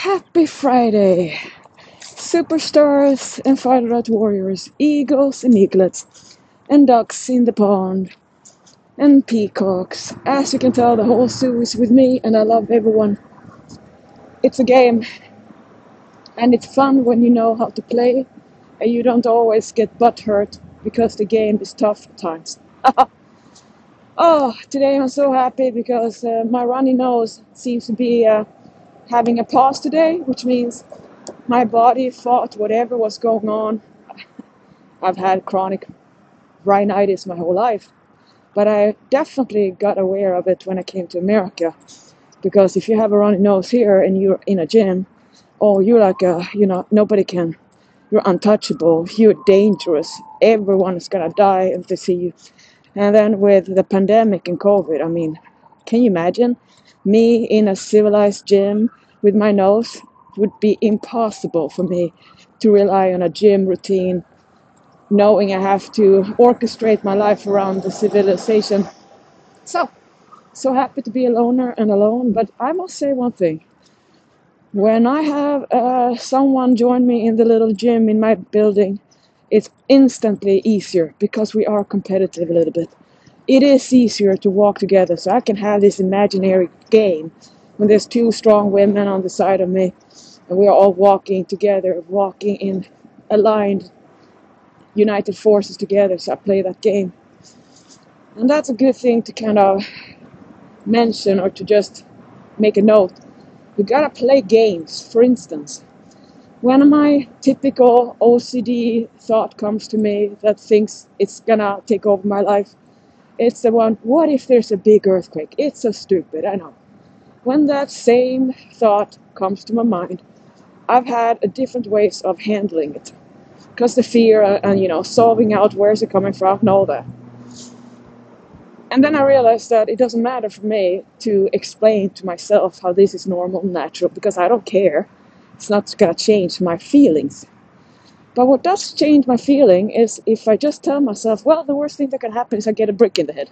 Happy Friday! Superstars and fighter diet warriors, eagles and eaglets, and ducks in the pond, and peacocks. As you can tell, the whole zoo is with me, and I love everyone. It's a game, and it's fun when you know how to play, and you don't always get butt hurt because the game is tough at times. oh, today I'm so happy because uh, my runny nose seems to be uh, having a pause today, which means my body fought whatever was going on. I've had chronic rhinitis my whole life, but I definitely got aware of it when I came to America. Because if you have a runny nose here and you're in a gym, oh, you're like a, you know, nobody can, you're untouchable, you're dangerous, everyone is gonna die if they see you. And then with the pandemic and COVID, I mean, can you imagine me in a civilized gym with my nose? would be impossible for me to rely on a gym routine, knowing I have to orchestrate my life around the civilization. So, so happy to be a loner and alone, but I must say one thing. When I have uh, someone join me in the little gym in my building, it's instantly easier because we are competitive a little bit. It is easier to walk together, so I can have this imaginary game when there's two strong women on the side of me and we are all walking together, walking in aligned, united forces together. So I play that game. And that's a good thing to kind of mention or to just make a note. You gotta play games, for instance. When my typical OCD thought comes to me that thinks it's gonna take over my life, it's the one, what if there's a big earthquake? It's so stupid, I know. When that same thought comes to my mind, I've had a different ways of handling it because the fear and, and you know solving out where's it coming from and all that. And then I realized that it doesn't matter for me to explain to myself how this is normal natural because I don't care. It's not gonna change my feelings. But what does change my feeling is if I just tell myself, well, the worst thing that can happen is I get a brick in the head.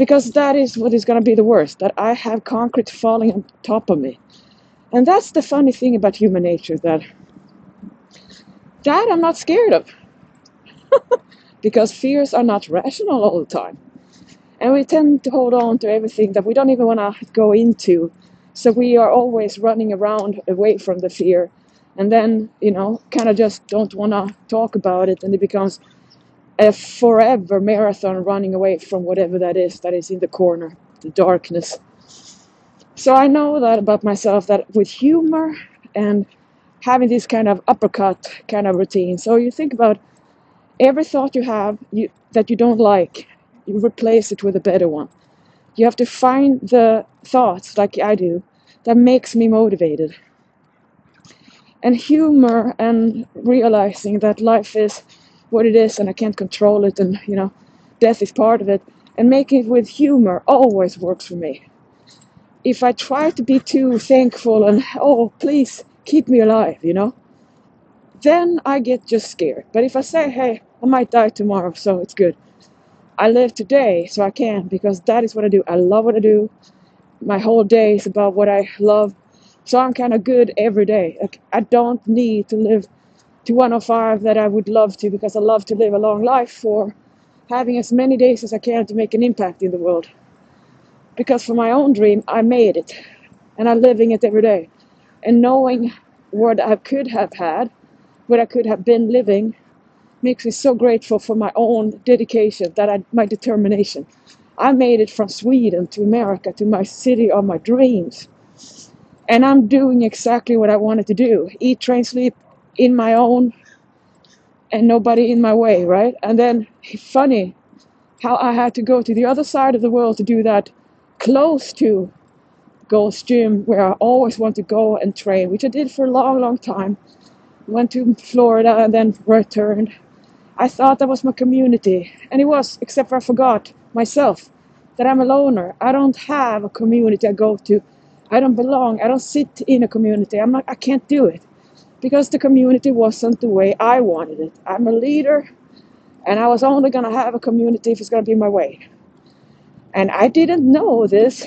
Because that is what is going to be the worst, that I have concrete falling on top of me. And that's the funny thing about human nature that that I'm not scared of. because fears are not rational all the time. And we tend to hold on to everything that we don't even want to go into. So we are always running around away from the fear. And then, you know, kind of just don't want to talk about it. And it becomes a forever marathon running away from whatever that is that is in the corner, the darkness. So I know that about myself that with humor and having this kind of uppercut kind of routine. So you think about every thought you have you, that you don't like, you replace it with a better one. You have to find the thoughts like I do that makes me motivated. And humor and realizing that life is what it is and I can't control it and you know death is part of it and making it with humor always works for me if I try to be too thankful and, oh, please keep me alive, you know, then I get just scared. But if I say, hey, I might die tomorrow, so it's good. I live today, so I can, because that is what I do. I love what I do. My whole day is about what I love. So I'm kind of good every day. Like, I don't need to live to 105 that I would love to, because I love to live a long life for having as many days as I can to make an impact in the world because for my own dream, I made it and I'm living it every day. And knowing what I could have had, what I could have been living, makes me so grateful for my own dedication, that I, my determination. I made it from Sweden to America to my city of my dreams. And I'm doing exactly what I wanted to do eat, train, sleep in my own, and nobody in my way, right? And then, funny how I had to go to the other side of the world to do that close to Gold's Gym, where I always want to go and train, which I did for a long, long time. Went to Florida and then returned. I thought that was my community, and it was, except for I forgot myself that I'm a loner. I don't have a community I go to. I don't belong. I don't sit in a community. I'm not. I can't do it because the community wasn't the way I wanted it. I'm a leader, and I was only gonna have a community if it's gonna be my way. And I didn't know this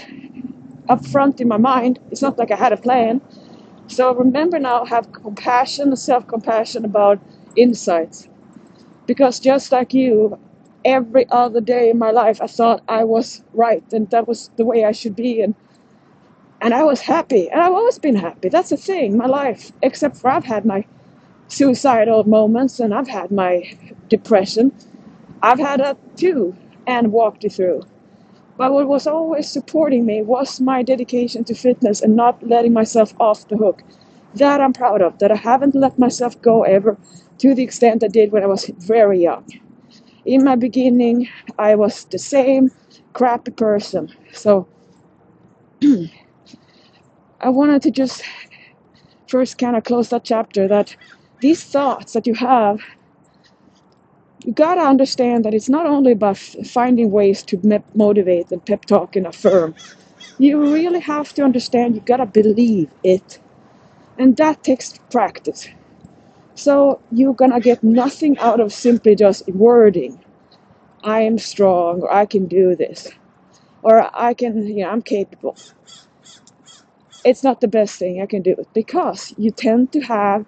up front in my mind. It's not like I had a plan. So remember now, have compassion, self compassion about insights. Because just like you, every other day in my life, I thought I was right and that was the way I should be. And, and I was happy. And I've always been happy. That's the thing, my life. Except for I've had my suicidal moments and I've had my depression. I've had that too and walked it through. But what was always supporting me was my dedication to fitness and not letting myself off the hook. That I'm proud of, that I haven't let myself go ever to the extent I did when I was very young. In my beginning, I was the same crappy person. So I wanted to just first kind of close that chapter that these thoughts that you have you gotta understand that it's not only about finding ways to motivate and pep talk and affirm. You really have to understand you gotta believe it, and that takes practice. So you're gonna get nothing out of simply just wording. I am strong, or I can do this, or I can, you know, I'm capable. It's not the best thing I can do because you tend to have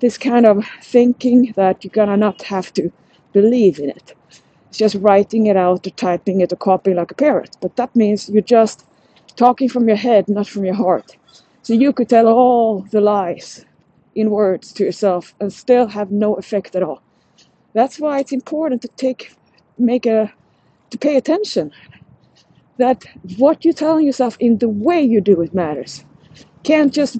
this kind of thinking that you're gonna not have to believe in it. It's just writing it out or typing it or copying like a parrot. But that means you're just talking from your head, not from your heart. So you could tell all the lies in words to yourself and still have no effect at all. That's why it's important to take make a to pay attention that what you're telling yourself in the way you do it matters. Can't just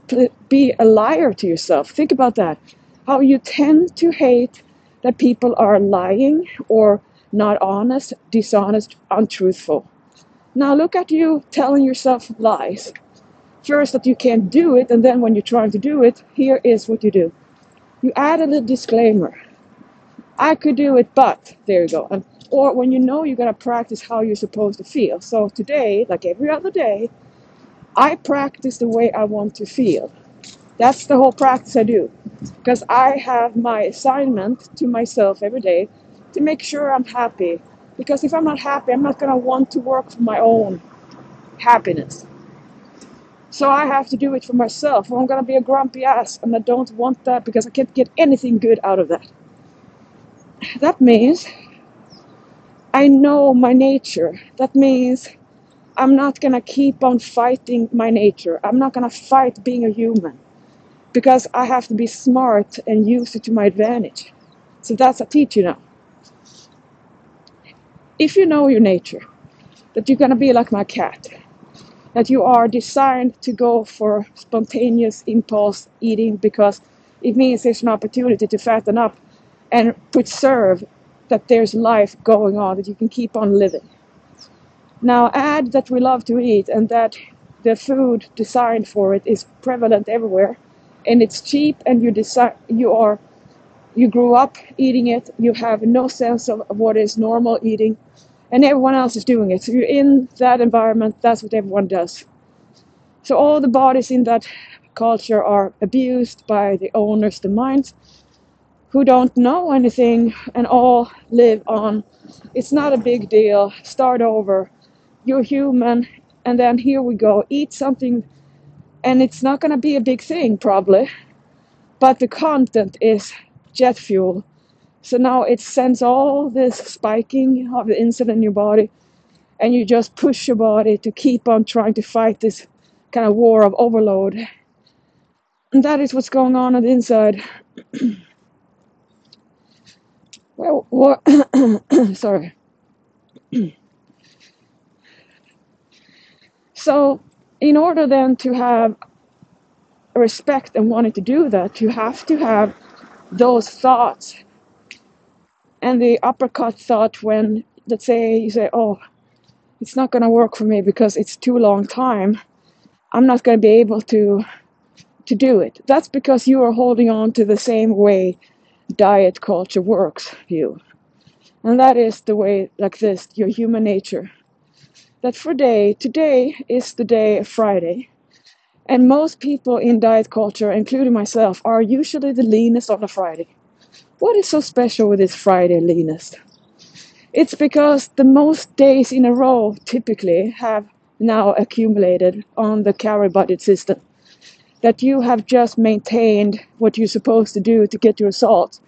be a liar to yourself. Think about that. How you tend to hate that people are lying or not honest, dishonest, untruthful. Now look at you telling yourself lies. First, that you can't do it, and then when you're trying to do it, here is what you do. You add a little disclaimer. I could do it, but there you go. And, or when you know you're to practice how you're supposed to feel. So today, like every other day, I practice the way I want to feel. That's the whole practice I do. Because I have my assignment to myself every day to make sure I'm happy. Because if I'm not happy, I'm not going to want to work for my own happiness. So I have to do it for myself. I'm going to be a grumpy ass, and I don't want that because I can't get anything good out of that. That means I know my nature. That means I'm not to keep on fighting my nature. I'm not to fight being a human because I have to be smart and use it to my advantage. So that's a teach you now. If you know your nature, that you're to be like my cat, that you are designed to go for spontaneous impulse eating because it means there's an opportunity to fatten up and preserve that there's life going on, that you can keep on living. Now, add that we love to eat and that the food designed for it is prevalent everywhere. And it's cheap and you decide you are you grew up eating it. You have no sense of what is normal eating. And everyone else is doing it. So you're in that environment that's what everyone does. So all the bodies in that culture are abused by the owners the minds who don't know anything and all live on. It's not a big deal. Start over. You're human. And then here we go. Eat something. And it's not going to be a big thing probably. But the content is jet fuel. So now it sends all this spiking of the insulin in your body. And you just push your body to keep on trying to fight this kind of war of overload. And that is what's going on on the inside well what sorry. So in order then to have respect and wanting to do that you have to have those thoughts. And the uppercut thought when let's say you say oh it's not going to work for me because it's too long time. I'm not going to be able to to do it. That's because you are holding on to the same way diet culture works you. And that is the way like this your human nature. That for day today is the day of friday. And most people in diet culture including myself are usually the leanest on a friday. What is so special with this friday leanest? It's because the most days in a row typically have now accumulated on the calorie budget system. That you have just maintained what you're supposed to do to get your results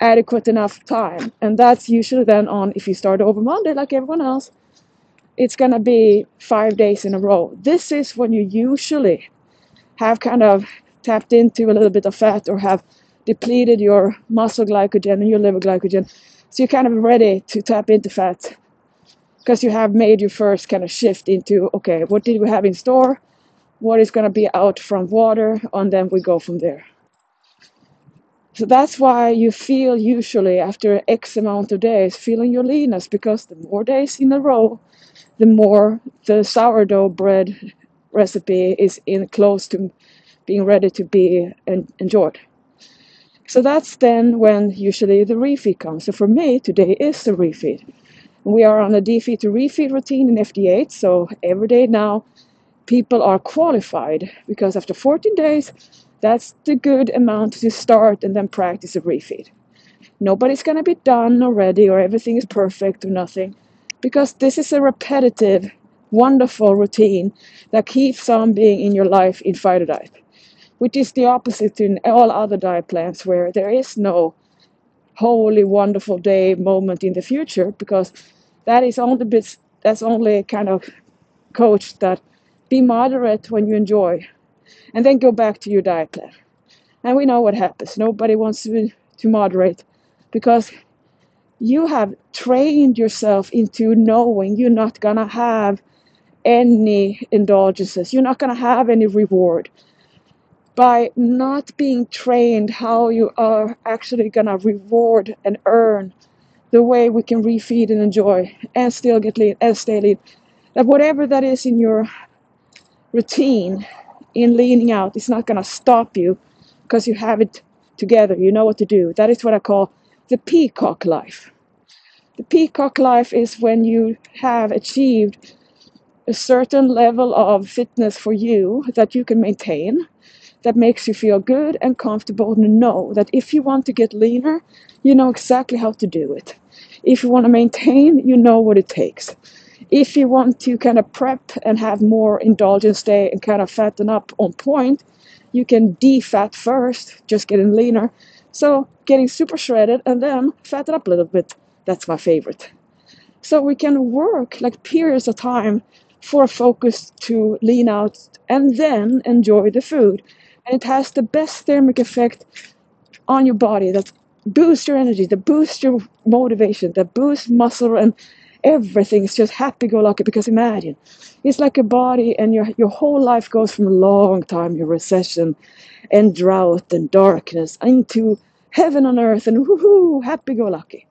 adequate enough time. And that's usually then on if you start over Monday like everyone else, it's gonna be five days in a row. This is when you usually have kind of tapped into a little bit of fat or have depleted your muscle glycogen and your liver glycogen. So you're kind of ready to tap into fat because you have made your first kind of shift into okay, what did we have in store? What is going to be out from water? And then we go from there. So that's why you feel usually after X amount of days feeling your leanness because the more days in a row, the more the sourdough bread recipe is in close to being ready to be enjoyed. So that's then when usually the refeed comes. So for me, today is the refeed. We are on a defeed to refeed routine in FD8, so every day now people are qualified because after 14 days, that's the good amount to start and then practice a refeed. Nobody's going to be done already or everything is perfect or nothing because this is a repetitive, wonderful routine that keeps on being in your life in fighter diet, which is the opposite to all other diet plans where there is no holy, wonderful day moment in the future because that is only bit, that's only kind of coach that be moderate when you enjoy and then go back to your diet plan. And we know what happens. Nobody wants to, to moderate because you have trained yourself into knowing you're not going to have any indulgences, you're not going to have any reward. By not being trained how you are actually going to reward and earn the way we can refeed and enjoy and still get lean and stay lean. That whatever that is in your routine, in leaning out is not going to stop you because you have it together. You know what to do. That is what I call the peacock life. The peacock life is when you have achieved a certain level of fitness for you that you can maintain, that makes you feel good and comfortable and know that if you want to get leaner, you know exactly how to do it. If you want to maintain, you know what it takes if you want to kind of prep and have more indulgence day and kind of fatten up on point, you can defat first, just getting leaner. So getting super shredded and then fatten up a little bit. That's my favorite. So we can work like periods of time for focus to lean out and then enjoy the food. And it has the best thermic effect on your body that boosts your energy, that boosts your motivation, that boosts muscle and everything is just happy-go-lucky because imagine it's like a body and your your whole life goes from a long time your recession and drought and darkness into heaven on earth and woohoo happy-go-lucky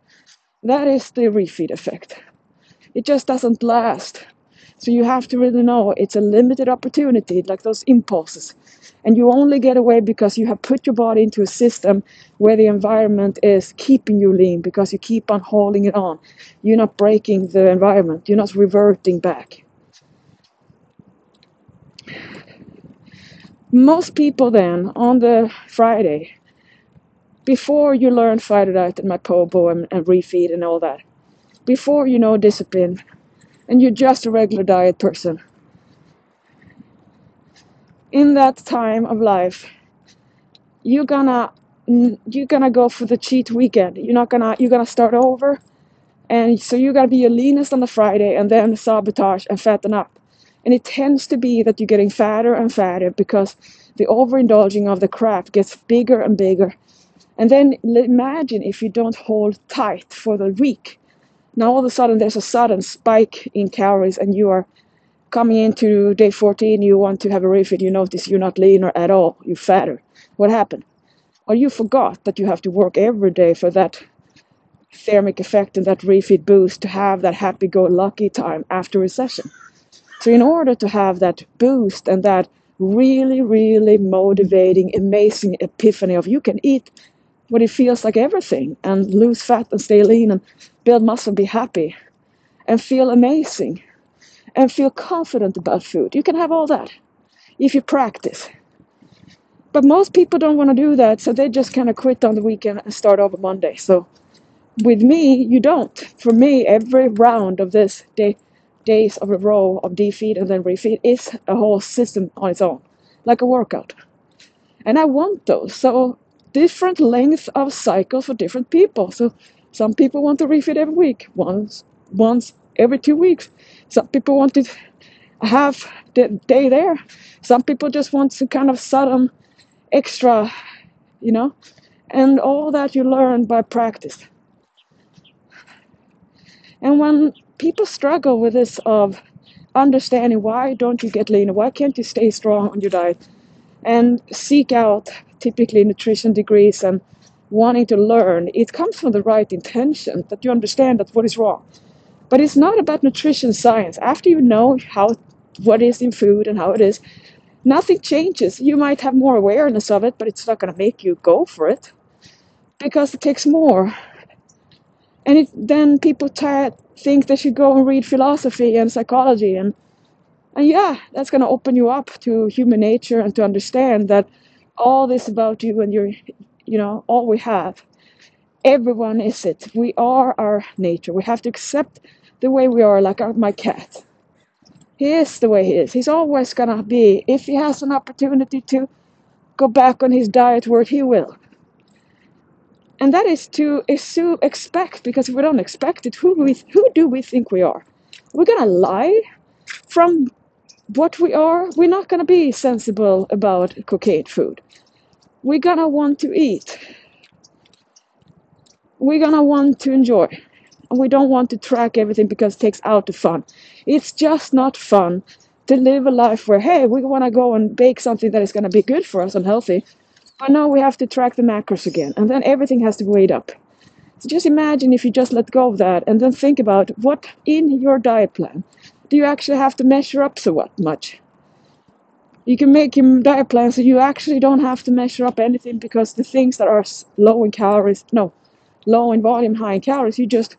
that is the refeed effect. It just doesn't last so you have to really know it's a limited opportunity like those impulses and you only get away because you have put your body into a system where the environment is keeping you lean because you keep on holding it on. You're not breaking the environment, you're not reverting back. Most people then on the Friday, before you learn fighter diet and my pobo and, and refeed and all that, before you know discipline, and you're just a regular diet person, in that time of life you're gonna you're gonna go for the cheat weekend. You're not gonna you're gonna start over. And so you're gonna be your leanest on the friday and then sabotage and fatten up. And it tends to be that you're getting fatter and fatter because the overindulging of the crap gets bigger and bigger. And then imagine if you don't hold tight for the week now all of a sudden there's a sudden spike in calories and you are coming into day 14, you want to have a refeed, you notice you're not leaner at all, you're fatter. What happened? Or you forgot that you have to work every day for that thermic effect and that refeed boost to have that happy go lucky time after recession. So, in order to have that boost and that really, really motivating, amazing epiphany of you can eat what it feels like everything and lose fat and stay lean and build muscle, and be happy and feel amazing and feel confident about food. You can have all that if you practice. But most people don't want to do that, so they just kind of quit on the weekend and start over Monday. So with me, you don't. For me, every round of this day, days of a row of defeed and then refeed is a whole system on its own. like a workout. And I want those. So different lengths of cycles for different people. So some people want to refeed every week, once once every two weeks. Some people want to have the day there. Some people just want to kind of sudden extra, you know, and all that you learn by practice. And when people struggle with this of understanding why don't you get leaner, why can't you stay strong on your diet, and seek out typically nutrition degrees and wanting to learn, it comes from the right intention that you understand that what is wrong. But it's not about nutrition science. After you know how what is in food and how it is, nothing changes. You might have more awareness of it, but it's not going to make you go for it because it takes more. And it, then people t- think they should go and read philosophy and psychology and and yeah, that's going to open you up to human nature and to understand that all this about you and your, you know, all we have. Everyone is it. We are our nature. We have to accept the way we are, like my cat. He is the way he is. He's always going to be. If he has an opportunity to go back on his diet word, he will. And that is to assume, expect, because if we don't expect it, who, we, who do we think we are? We're going to lie from what we are. We're not going to be sensible about cocaine food. We're going to want to eat. We're going to want to enjoy. And we don't want to track everything because it takes out the fun. It's just not fun to live a life where, hey, we want to go and bake something that is going to be good for us and healthy. But now we have to track the macros again. And then everything has to be weighed up. So just imagine if you just let go of that and then think about what in your diet plan do you actually have to measure up so what much? You can make your diet plan so you actually don't have to measure up anything because the things that are low in calories, no, low in volume, high in calories, you just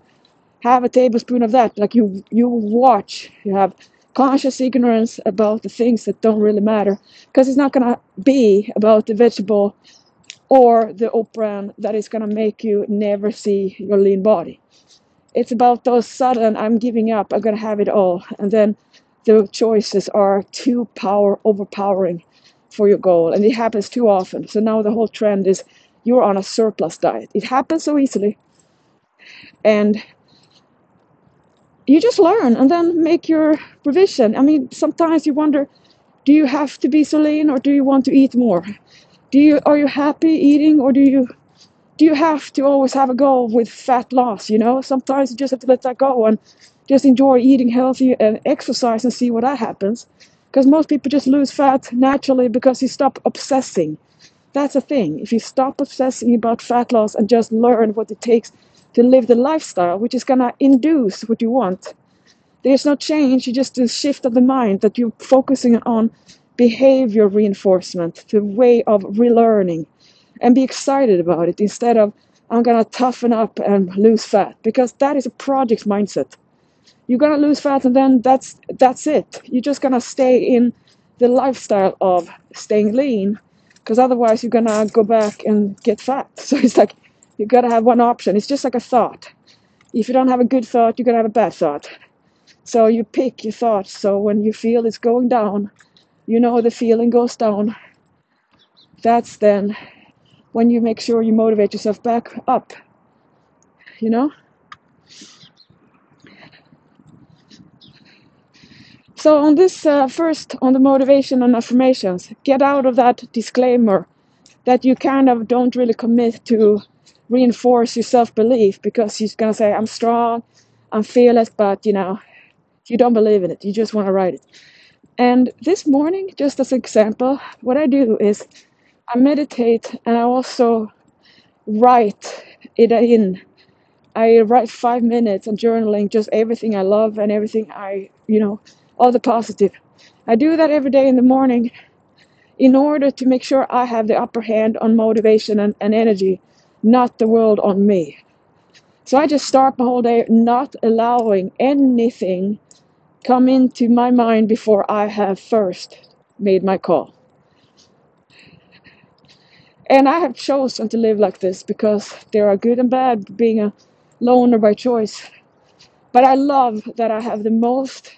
have a tablespoon of that. Like you, you watch, you have conscious ignorance about the things that don't really matter because it's not going to be about the vegetable or the operan that is going to make you never see your lean body. It's about those sudden, I'm giving up, I'm going to have it all. And then the choices are too power overpowering for your goal. And it happens too often. So now the whole trend is you're on a surplus diet. It happens so easily. And you just learn and then make your revision. I mean, sometimes you wonder, do you have to be so lean or do you want to eat more? Do you are you happy eating or do you do you have to always have a goal with fat loss? You know, sometimes you just have to let that go and just enjoy eating healthy and exercise and see what that happens. Because most people just lose fat naturally because you stop obsessing. That's a thing. If you stop obsessing about fat loss and just learn what it takes to live the lifestyle, which is gonna induce what you want, there's no change. You just a shift of the mind that you're focusing on behavior reinforcement, the way of relearning, and be excited about it instead of I'm gonna toughen up and lose fat because that is a project mindset. You're gonna lose fat and then that's that's it. You're just gonna stay in the lifestyle of staying lean because otherwise you're gonna go back and get fat. So it's like you gotta have one option. It's just like a thought. If you don't have a good thought, you're gonna have a bad thought. So you pick your thoughts. So when you feel it's going down, you know the feeling goes down. That's then when you make sure you motivate yourself back up. You know? So, on this uh, first, on the motivation and affirmations, get out of that disclaimer that you kind of don't really commit to reinforce your self belief because you're going to say, I'm strong, I'm fearless, but you know, you don't believe in it. You just want to write it. And this morning, just as an example, what I do is I meditate and I also write it in. I write five minutes on journaling, just everything I love and everything I, you know, all the positive. I do that every day in the morning in order to make sure I have the upper hand on motivation and, and energy, not the world on me. So I just start my whole day not allowing anything come into my mind before I have first made my call. And I have chosen to live like this because there are good and bad being a loner by choice. But I love that I have the most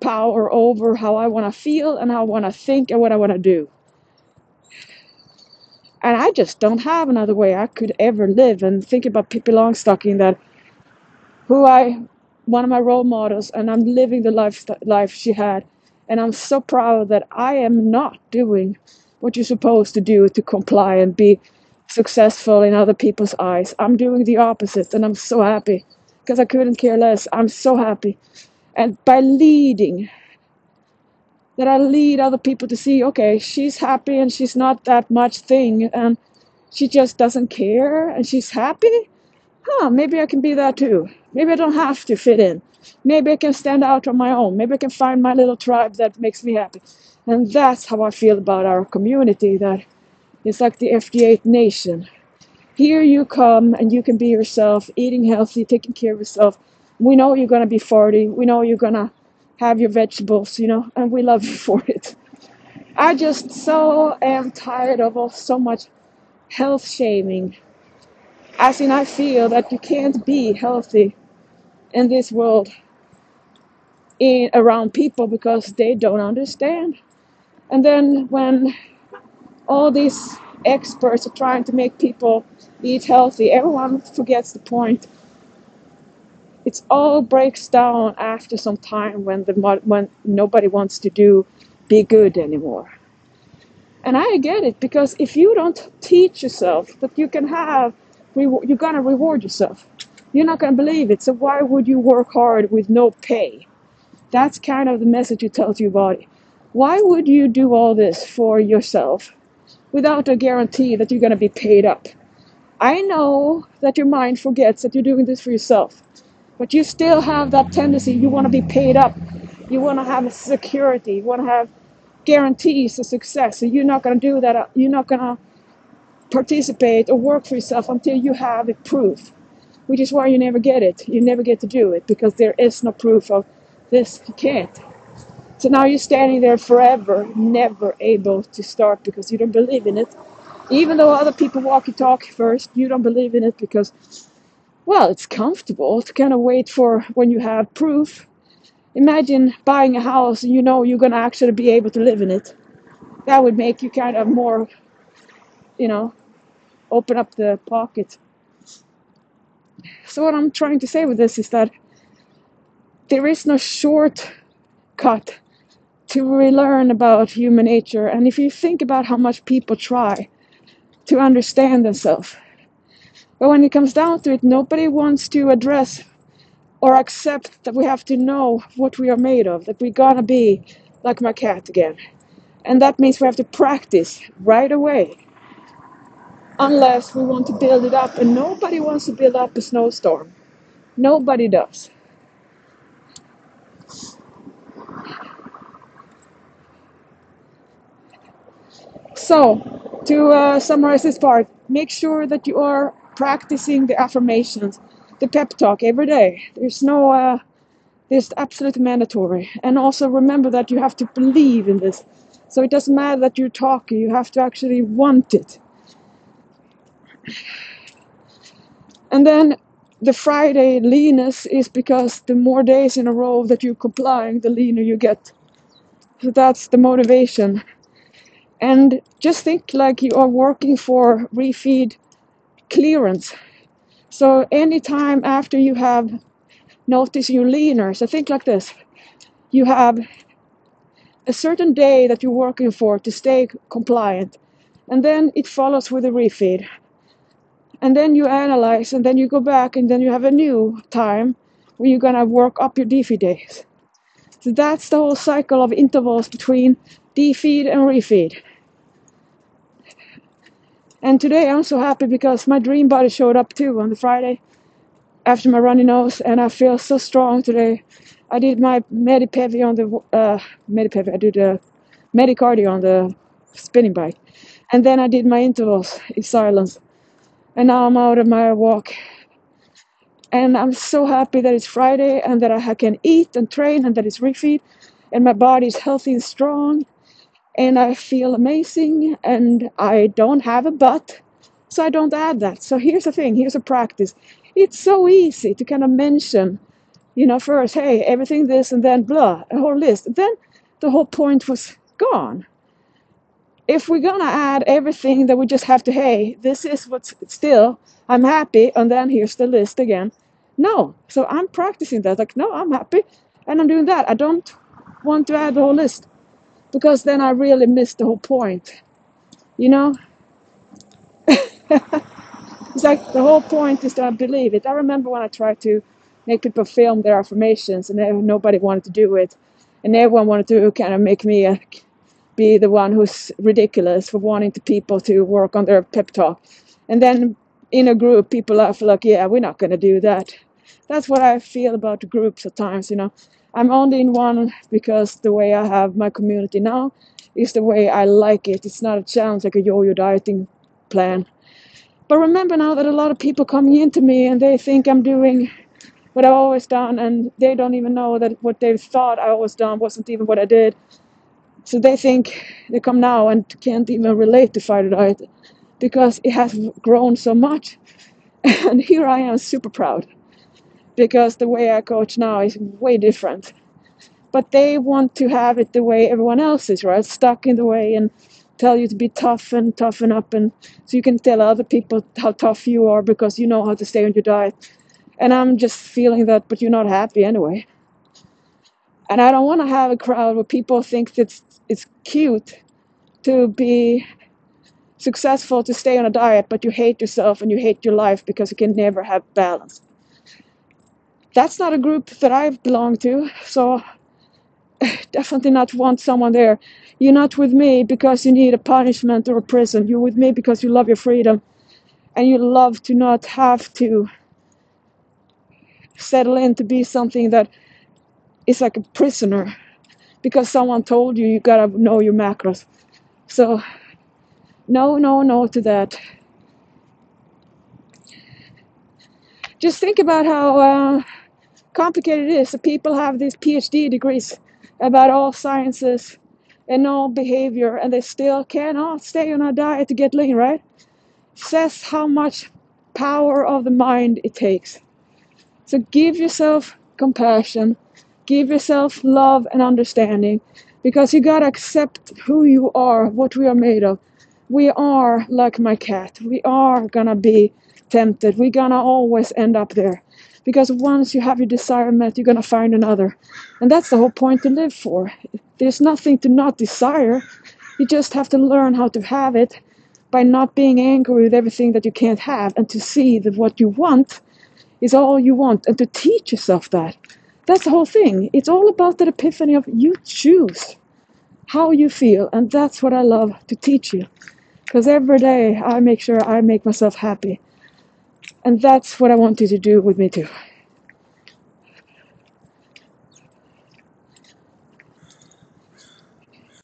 power over how I want to feel and how I want to think and what I want to do. And I just don't have another way I could ever live. And think about Pippi Longstocking, that who I, one of my role models, and I'm living the life life she had, and I'm so proud that I am not doing what you're supposed to do to comply and be successful in other people's eyes. I'm doing the opposite, and I'm so happy because I couldn't care less. I'm so happy, and by leading that I lead other people to see, okay, she's happy and she's not that much thing and she just doesn't care and she's happy. Huh, maybe I can be that too. Maybe I don't have to fit in. Maybe I can stand out on my own. Maybe I can find my little tribe that makes me happy. And that's how I feel about our community that it's like the fda8 nation. Here you come and you can be yourself, eating healthy, taking care of yourself. We know you're going to be 40. We know you're going to have your vegetables, you know, and we love you for it. I just so am tired of all, so much health shaming. As in, I feel that you can't be healthy in this world in, around people because they don't understand. And then when all these experts are trying to make people eat healthy, everyone forgets the point. It all breaks down after some time when the when nobody wants to do be good anymore. And i get it because if you don't teach yourself that you can have you're gonna reward yourself. You're not gonna believe it so why would you work hard with no pay? That's kind of the message you tell to your body why would you do all this for yourself without a guarantee that you're going to be paid up i know that your mind forgets that you're doing this for yourself but you still have that tendency. You want to be paid up. You want to have security. You want to have guarantees of success. So you're not going to do that. Uh, you're not going to participate or work for yourself until you have a proof, which is why you never get it. You never get to do it because there is no proof of this. You can't. So now you're standing there forever, never able to start because you don't believe in it. Even though other people walk your talk first, you don't believe in it because well, it's comfortable to kind of wait for when you have proof. Imagine buying a house and you know you're going to actually be able to live in it. That would make you kind of more, you know, open up the pocket. So, what I'm trying to say with this is that there is no shortcut to relearn about human nature. And if you think about how much people try to understand themselves, but when it comes down to it, nobody wants to address or accept that we have to know what we are made of, that we're gonna be like my cat again. And that means we have to practice right away. Unless we want to build it up, and nobody wants to build up a snowstorm. Nobody does. So, to uh, summarize this part, make sure that you are practicing the affirmations, the pep talk every day. There's no, uh, there's absolutely mandatory. And also remember that you have to believe in this. So it doesn't matter that you're talking, you have to actually want it. And then the Friday leanness is because the more days in a row that you're complying, the leaner you get. So that's the motivation. And just think like you are working for refeed clearance. So anytime after you have noticed your leaner, so think like this. You have a certain day that you're working for to stay compliant, and then it follows with a refeed. And then you analyze, and then you go back, and then you have a new time where you're gonna work up your defeed days. So that's the whole cycle of intervals between defeed and refeed. And today I'm so happy because my dream body showed up too on the Friday after my runny nose, and I feel so strong today. I did my Medipevi on the uh, Medipevi. I did a Medicardio on the spinning bike, and then I did my intervals in silence. And now I'm out of my walk, and I'm so happy that it's Friday and that I can eat and train and that it's refeed, and my body is healthy and strong, and I feel amazing and I don't have a but, so I don't add that. So here's the thing here's a practice. It's so easy to kind of mention You know, first, hey, everything this and then blah, a whole list. Then the whole point was gone. If we're gonna add everything that we just have to, hey, this is what's still, I'm happy, and then here's the list again. No. So I'm practicing that. Like, no, I'm happy and I'm doing that. I don't want to add the whole list because then I really missed the whole point. You know? It's like the whole point is that I believe it. I remember when I tried to make people film their affirmations and nobody wanted to do it. And everyone wanted to kind of make me uh, be the one who's ridiculous for wanting to people to work on their pep talk. And then in a group, people are like, yeah, we're not going to do that. That's what I feel about groups at times, you know. I'm only in one because the way I have my community now is the way I like it. It's not a challenge like a yo-yo dieting plan. But remember now that a lot of people coming into me and they think I'm doing what I've always done, and they don't even know that what they thought I always done wasn't even what I did. So they think they come now and can't even relate to fighter diet because it has grown so much. And here I am, super proud because the way I coach now is way different. But they want to have it the way everyone else is, right? Stuck in the way and tell you to be tough and toughen up, and so you can tell other people how tough you are because you know how to stay on your diet. And I'm just feeling that, but you're not happy anyway. And I don't want to have a crowd where people think that it's cute to be successful to stay on a diet, but you hate yourself and you hate your life because you can never have balance. That's not a group that I belong to, so definitely not want someone there. You're not with me because you need a punishment or a prison. You're with me because you love your freedom and you love to not have to settle in to be something that is like a prisoner because someone told you you gotta know your macros. So, no, no, no to that. Just think about how uh, complicated it is. So people have these PhD degrees about all sciences and all behavior, and they still cannot stay on a diet to get lean, right? Says how much power of the mind it takes. So give yourself compassion, give yourself love and understanding, because you gotta accept who you are, what we are made of. We are like my cat. We are gonna be tempted. We're gonna always end up there. Because once you have your desire met, you're gonna find another. And that's the whole point to live for. There's nothing to not desire. You just have to learn how to have it by not being angry with everything that you can't have and to see that what you want is all you want and to teach yourself that. That's the whole thing. It's all about that epiphany of you choose how you feel, and that's what I love to teach you. Because every day I make sure I make myself happy. And that's what I want you to do with me too.